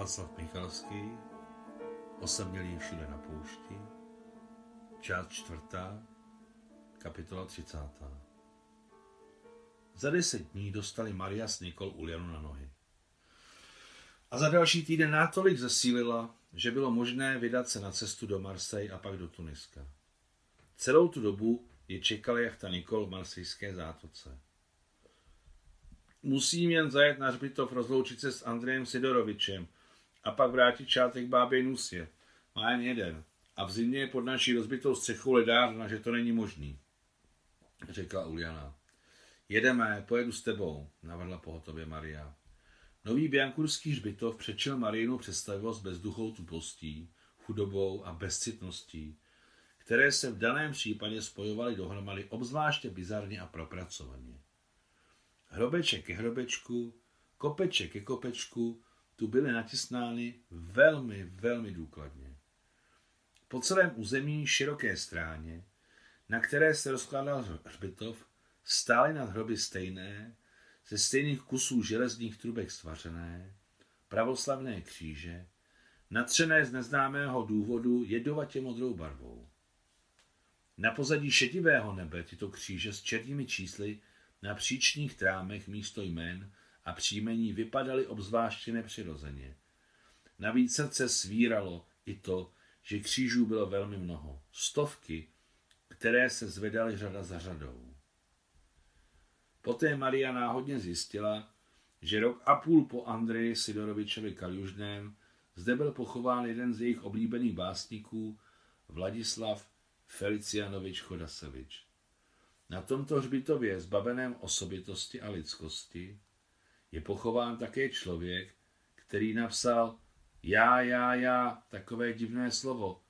Václav Michalský, osamělý všude na poušti, část čtvrtá, kapitola třicátá. Za deset dní dostali Maria s Nikol Ulianu na nohy. A za další týden natolik zesílila, že bylo možné vydat se na cestu do Marseille a pak do Tuniska. Celou tu dobu je čekala jachta Nikol v marsejské zátoce. Musím jen zajet na hřbitov, rozloučit se s Andrejem Sidorovičem a pak vrátit čátek bábě Nusě. Má jen jeden. A v zimě je pod naší rozbitou střechou ledárna, že to není možný, řekla Uliana. Jedeme, pojedu s tebou, navrhla pohotově Maria. Nový biankurský hřbitov přečil Marijinu představivost bezduchou tupostí, chudobou a bezcitností, které se v daném případě spojovaly dohromady obzvláště bizarně a propracovaně. Hrobeček ke hrobečku, kopeček ke kopečku, tu byly natisnány velmi, velmi důkladně. Po celém území široké stráně, na které se rozkládal hřbitov, stály nad hroby stejné, ze stejných kusů železných trubek stvařené, pravoslavné kříže, natřené z neznámého důvodu jedovatě modrou barvou. Na pozadí šedivého nebe tyto kříže s černými čísly na příčních trámech místo jmén a příjmení vypadaly obzvláště nepřirozeně. Navíc srdce svíralo i to, že křížů bylo velmi mnoho. Stovky, které se zvedaly řada za řadou. Poté Maria náhodně zjistila, že rok a půl po Andreji Sidorovičovi Kaljužném zde byl pochován jeden z jejich oblíbených básníků, Vladislav Felicianovič Chodasevič. Na tomto hřbitově zbaveném osobitosti a lidskosti je pochován také člověk, který napsal já, já, já, takové divné slovo,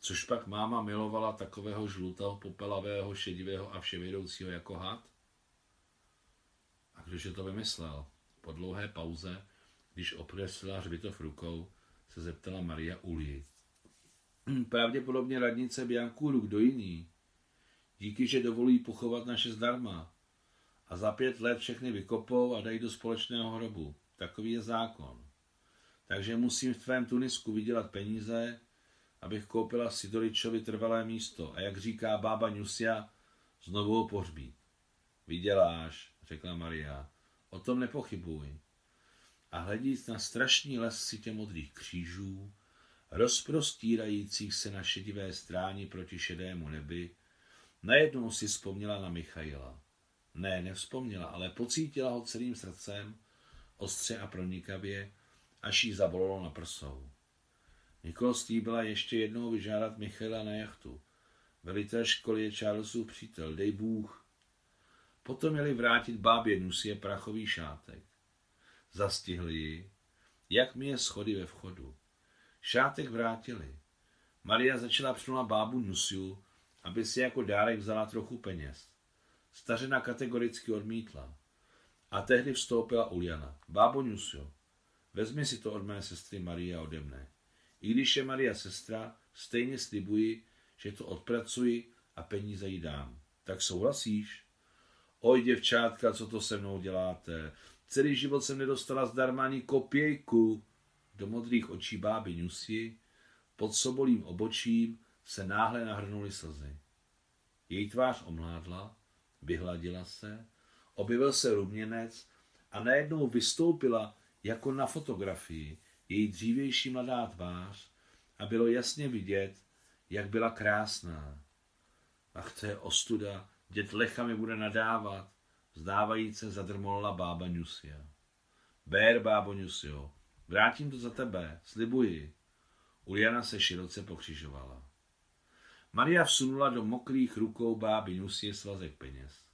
což pak máma milovala takového žlutého, popelavého, šedivého a vševědoucího jako had? A kdož je to vymyslel? Po dlouhé pauze, když opresila hřbitov rukou, se zeptala Maria Uli. Pravděpodobně radnice Biankuru, kdo jiný? Díky, že dovolí pochovat naše zdarma. A za pět let všechny vykopou a dají do společného hrobu. Takový je zákon. Takže musím v tvém Tunisku vydělat peníze, abych koupila Sidoričovi trvalé místo a jak říká bába Nusia, znovu ho pohřbít. Vyděláš, řekla Maria, o tom nepochybuj. A hledíc na strašný les sitě modrých křížů, rozprostírajících se na šedivé stráni proti šedému nebi, najednou si vzpomněla na Michaila. Ne, nevzpomněla, ale pocítila ho celým srdcem, ostře a pronikavě, až jí zabolilo na prsou. Nikol byla ještě jednou vyžádat Michaila na jachtu. Velitel školy je Charlesův přítel, dej Bůh. Potom měli vrátit bábě Nusie prachový šátek. Zastihli ji, jak mi je schody ve vchodu. Šátek vrátili. Maria začala přinula bábu Nusiu, aby si jako dárek vzala trochu peněz. Stařena kategoricky odmítla. A tehdy vstoupila Uliana. Bábo Nusio, vezmi si to od mé sestry Maria ode mne. I když je Maria sestra, stejně slibuji, že to odpracuji a peníze jí dám. Tak souhlasíš? Oj, děvčátka, co to se mnou děláte? Celý život jsem nedostala zdarma ani kopějku. Do modrých očí báby Nusi, pod sobolím obočím, se náhle nahrnuly slzy. Její tvář omládla, vyhladila se, objevil se ruměnec a najednou vystoupila jako na fotografii její dřívější mladá tvář a bylo jasně vidět, jak byla krásná. Ach, to je ostuda, dět Lecha mi bude nadávat, vzdávajíce zadrmolila bába Nusia. Bér, bábo Nusio, vrátím to za tebe, slibuji. Uliana se široce pokřižovala. Maria vsunula do mokrých rukou báby Nusie svazek peněz.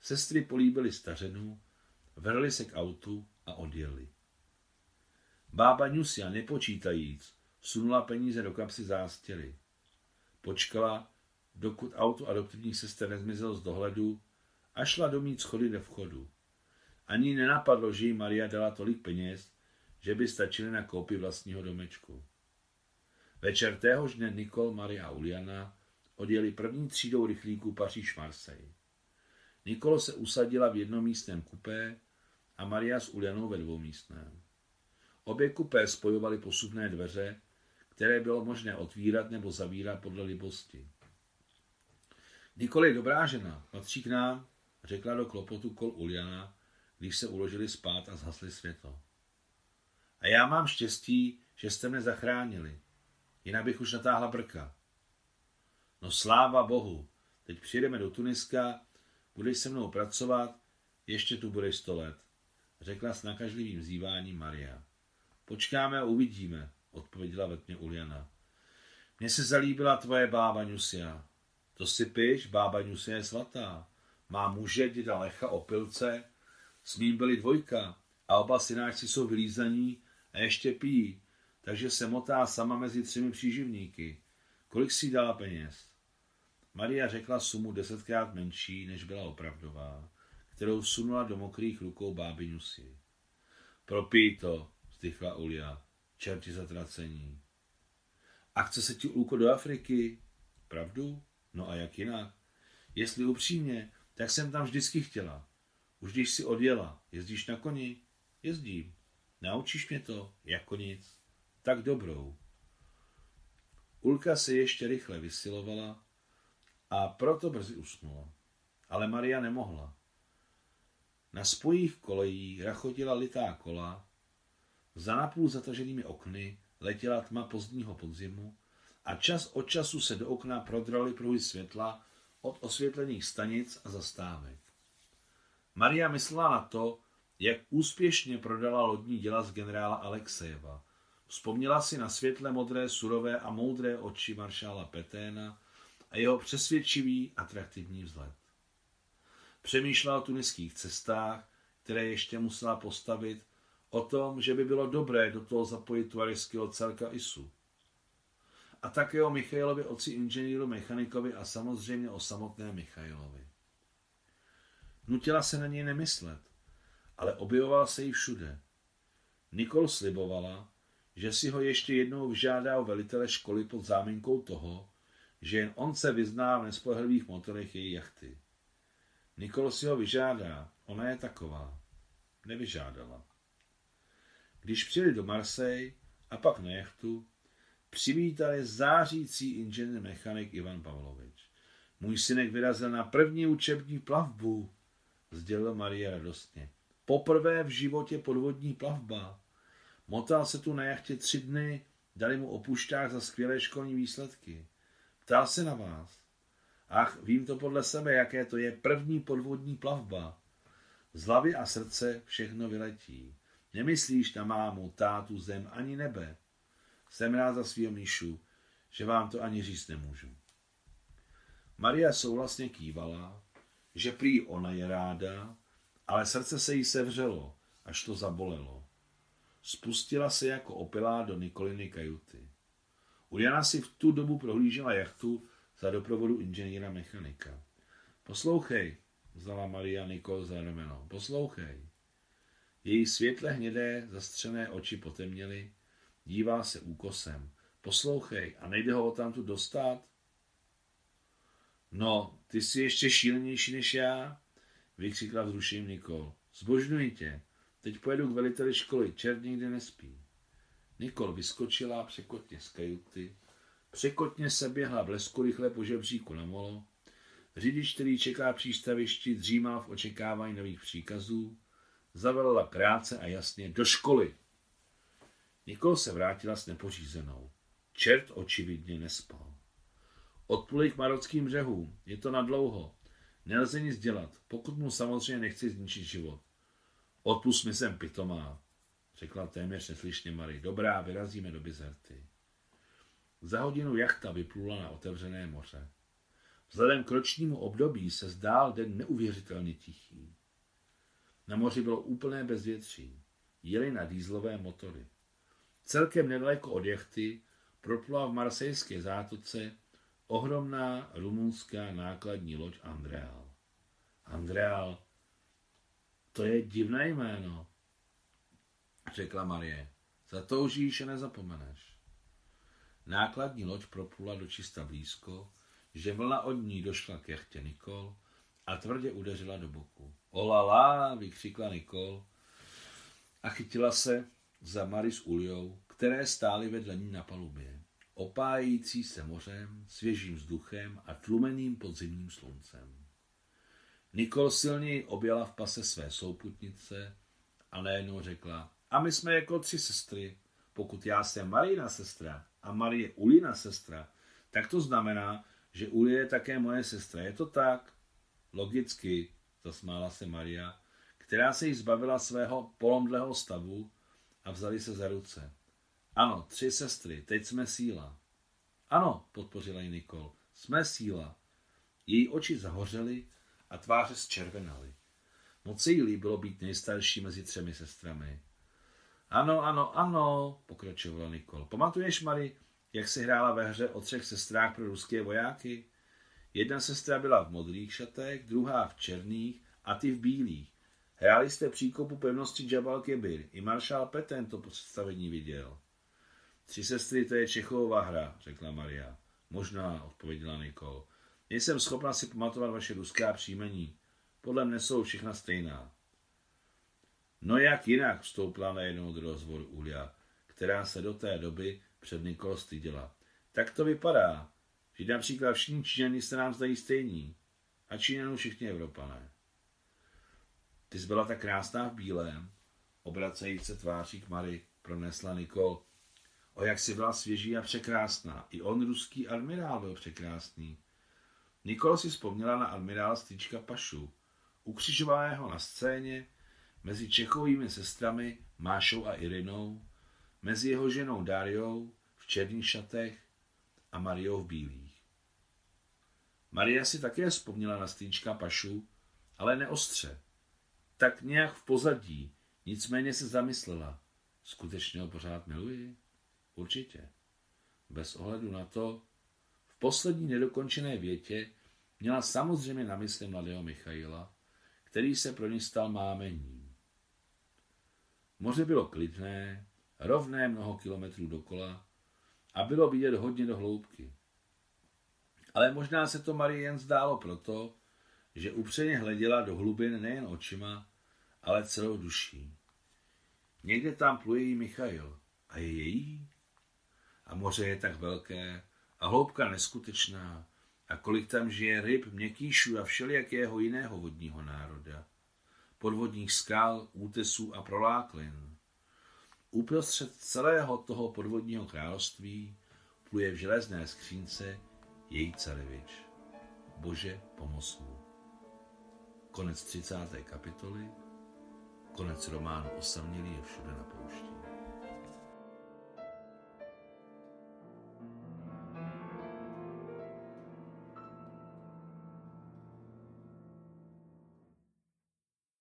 Sestry políbily stařenu, vrhli se k autu a odjeli. Bába Nusia, nepočítajíc, vsunula peníze do kapsy zástěry. Počkala, dokud auto adoptivních sester nezmizelo z dohledu a šla domít schody do vchodu. Ani nenapadlo, že jí Maria dala tolik peněz, že by stačily na koupi vlastního domečku. Večer téhož dne Nikol, Maria a Uliana odjeli první třídou rychlíků Paříž-Marseille. Nikolo se usadila v jednomístném kupé a Maria s Ulianou ve dvoumístném. Obě kupé spojovaly posuvné dveře, které bylo možné otvírat nebo zavírat podle libosti. Nikoli dobrá žena, patří k nám, řekla do klopotu kol Uliana, když se uložili spát a zhasli světlo. A já mám štěstí, že jste mě zachránili. Jinak bych už natáhla brka. No sláva Bohu, teď přijedeme do Tuniska, budeš se mnou pracovat, ještě tu budeš sto let, řekla s nakažlivým zýváním Maria. Počkáme a uvidíme, odpověděla ve tmě Uliana. Mně se zalíbila tvoje bába Nusia. To si piš, bába Nusia je svatá. Má muže, děda Lecha, opilce, s ním byli dvojka a oba synáčci jsou vylízaní a ještě pijí, takže se motá sama mezi třemi příživníky. Kolik si dala peněz? Maria řekla sumu desetkrát menší, než byla opravdová, kterou sunula do mokrých rukou báby Nusy. Propij to, vzdychla Ulia, čerti zatracení. A chce se ti úko do Afriky? Pravdu? No a jak jinak? Jestli upřímně, tak jsem tam vždycky chtěla. Už když si odjela, jezdíš na koni? Jezdím. Naučíš mě to? Jako nic. Tak dobrou. Ulka se ještě rychle vysilovala a proto brzy usnula. Ale Maria nemohla. Na spojích kolejí rachotila litá kola, za napůl zataženými okny letěla tma pozdního podzimu a čas od času se do okna prodraly pruhy světla od osvětlených stanic a zastávek. Maria myslela na to, jak úspěšně prodala lodní děla z generála Alexejeva. Vzpomněla si na světle modré, surové a moudré oči maršála Peténa a jeho přesvědčivý, atraktivní vzhled. Přemýšlela o tuniských cestách, které ještě musela postavit, o tom, že by bylo dobré do toho zapojit tuariského celka Isu. A také o Michailovi, oci inženýru mechanikovi a samozřejmě o samotné Michailovi. Nutila se na něj nemyslet, ale objevoval se jí všude. Nikol slibovala, že si ho ještě jednou vyžádá o velitele školy pod záminkou toho, že jen on se vyzná v nespolehlivých motorech její jachty. Nikol si ho vyžádá, ona je taková. Nevyžádala. Když přijeli do Marseille a pak na jachtu, přivítali zářící inženýr mechanik Ivan Pavlovič. Můj synek vyrazil na první učební plavbu, sdělila Marie radostně. Poprvé v životě podvodní plavba. Motal se tu na jachtě tři dny, dali mu opušťák za skvělé školní výsledky. Ptal se na vás. Ach, vím to podle sebe, jaké to je první podvodní plavba. Z hlavy a srdce všechno vyletí. Nemyslíš na mámu, tátu, zem ani nebe. Jsem rád za svého Míšu, že vám to ani říct nemůžu. Maria souhlasně kývala, že prý ona je ráda, ale srdce se jí sevřelo, až to zabolelo. Spustila se jako opilá do Nikoliny kajuty. Uliana si v tu dobu prohlížela jachtu za doprovodu inženýra mechanika. Poslouchej, vzala Maria Nikol za rameno. Poslouchej. Její světle hnědé, zastřené oči potemněly, dívá se úkosem. Poslouchej, a nejde ho tamtu dostat? No, ty jsi ještě šílenější než já, vykřikla vzrušením Nikol. Zbožňuji tě. Teď pojedu k veliteli školy, čert nikdy nespí. Nikol vyskočila překotně z kajuty, překotně se běhla blesku rychle po žebříku na molo. Řidič, který čeká přístavišti, dřímal v očekávání nových příkazů, zavelila krátce a jasně do školy. Nikol se vrátila s nepořízenou. Čert očividně nespal. Odpluli k marockým břehům, je to na dlouho. Nelze nic dělat, pokud mu samozřejmě nechci zničit život. Odpust mi sem pitomá, řekla téměř neslyšně Mary. Dobrá, vyrazíme do Bizerty. Za hodinu jachta vyplula na otevřené moře. Vzhledem k ročnímu období se zdál den neuvěřitelně tichý. Na moři bylo úplné bezvětří. Jeli na dýzlové motory. Celkem nedaleko od jachty proplula v marsejské zátoce ohromná rumunská nákladní loď Andreal. Andreal, to je divné jméno, řekla Marie. Zatoužíš a nezapomeneš. Nákladní loď proplula do čista blízko, že vlna od ní došla k jachtě Nikol a tvrdě udeřila do boku. Olala, vykřikla Nikol a chytila se za Mary s Uliou, které stály vedle ní na palubě, opájící se mořem, svěžím vzduchem a tlumeným podzimním sluncem. Nikol silněji objela v pase své souputnice a najednou řekla, a my jsme jako tři sestry. Pokud já jsem Marina sestra a Marie Ulina sestra, tak to znamená, že Ulie je také moje sestra. Je to tak? Logicky, zasmála se Maria, která se jí zbavila svého polomdlého stavu a vzali se za ruce. Ano, tři sestry, teď jsme síla. Ano, podpořila ji Nikol, jsme síla. Její oči zahořely a tváře zčervenaly. Moc se jí líbilo být nejstarší mezi třemi sestrami. Ano, ano, ano, pokračovala Nikol. Pamatuješ, Mary, jak se hrála ve hře o třech sestrách pro ruské vojáky? Jedna sestra byla v modrých šatech, druhá v černých a ty v bílých. Hráli jste příkopu pevnosti Jabal Kebir. I maršál Peten to představení viděl. Tři sestry, to je Čechová hra, řekla Maria. Možná, odpověděla Nikol. Nejsem schopna si pamatovat vaše ruská příjmení. Podle mne jsou všechna stejná. No jak jinak, vstoupila najednou do rozvoru Ulia, která se do té doby před Nikol styděla. Tak to vypadá, že například všichni Číňani se nám zdají stejní. A Číňanů všichni Evropané. Ty jsi byla tak krásná v bílém, obracejí se tváří k Mary, pronesla Nikol. O jak si byla svěží a překrásná. I on, ruský admirál, byl překrásný. Nikol si vzpomněla na admirál Stýčka Pašu, ukřižovaného na scéně, mezi Čechovými sestrami Mášou a Irinou, mezi jeho ženou Dariou v černých šatech a Mariou v bílých. Maria si také vzpomněla na Stýčka Pašu, ale neostře. Tak nějak v pozadí, nicméně se zamyslela. Skutečně ho pořád miluji? Určitě. Bez ohledu na to, poslední nedokončené větě měla samozřejmě na mysli mladého Michaila, který se pro ní stal mámení. Moře bylo klidné, rovné mnoho kilometrů dokola a bylo vidět hodně do hloubky. Ale možná se to Marie jen zdálo proto, že upřeně hleděla do hlubin nejen očima, ale celou duší. Někde tam pluje Michail. A je její? A moře je tak velké a hloubka neskutečná. A kolik tam žije ryb, měkýšů a všelijakého jiného vodního národa. Podvodních skal, útesů a proláklin. Uprostřed celého toho podvodního království pluje v železné skřínce její carevič. Bože, pomoz mu. Konec 30. kapitoly, konec románu Osamělý je všude na poušti.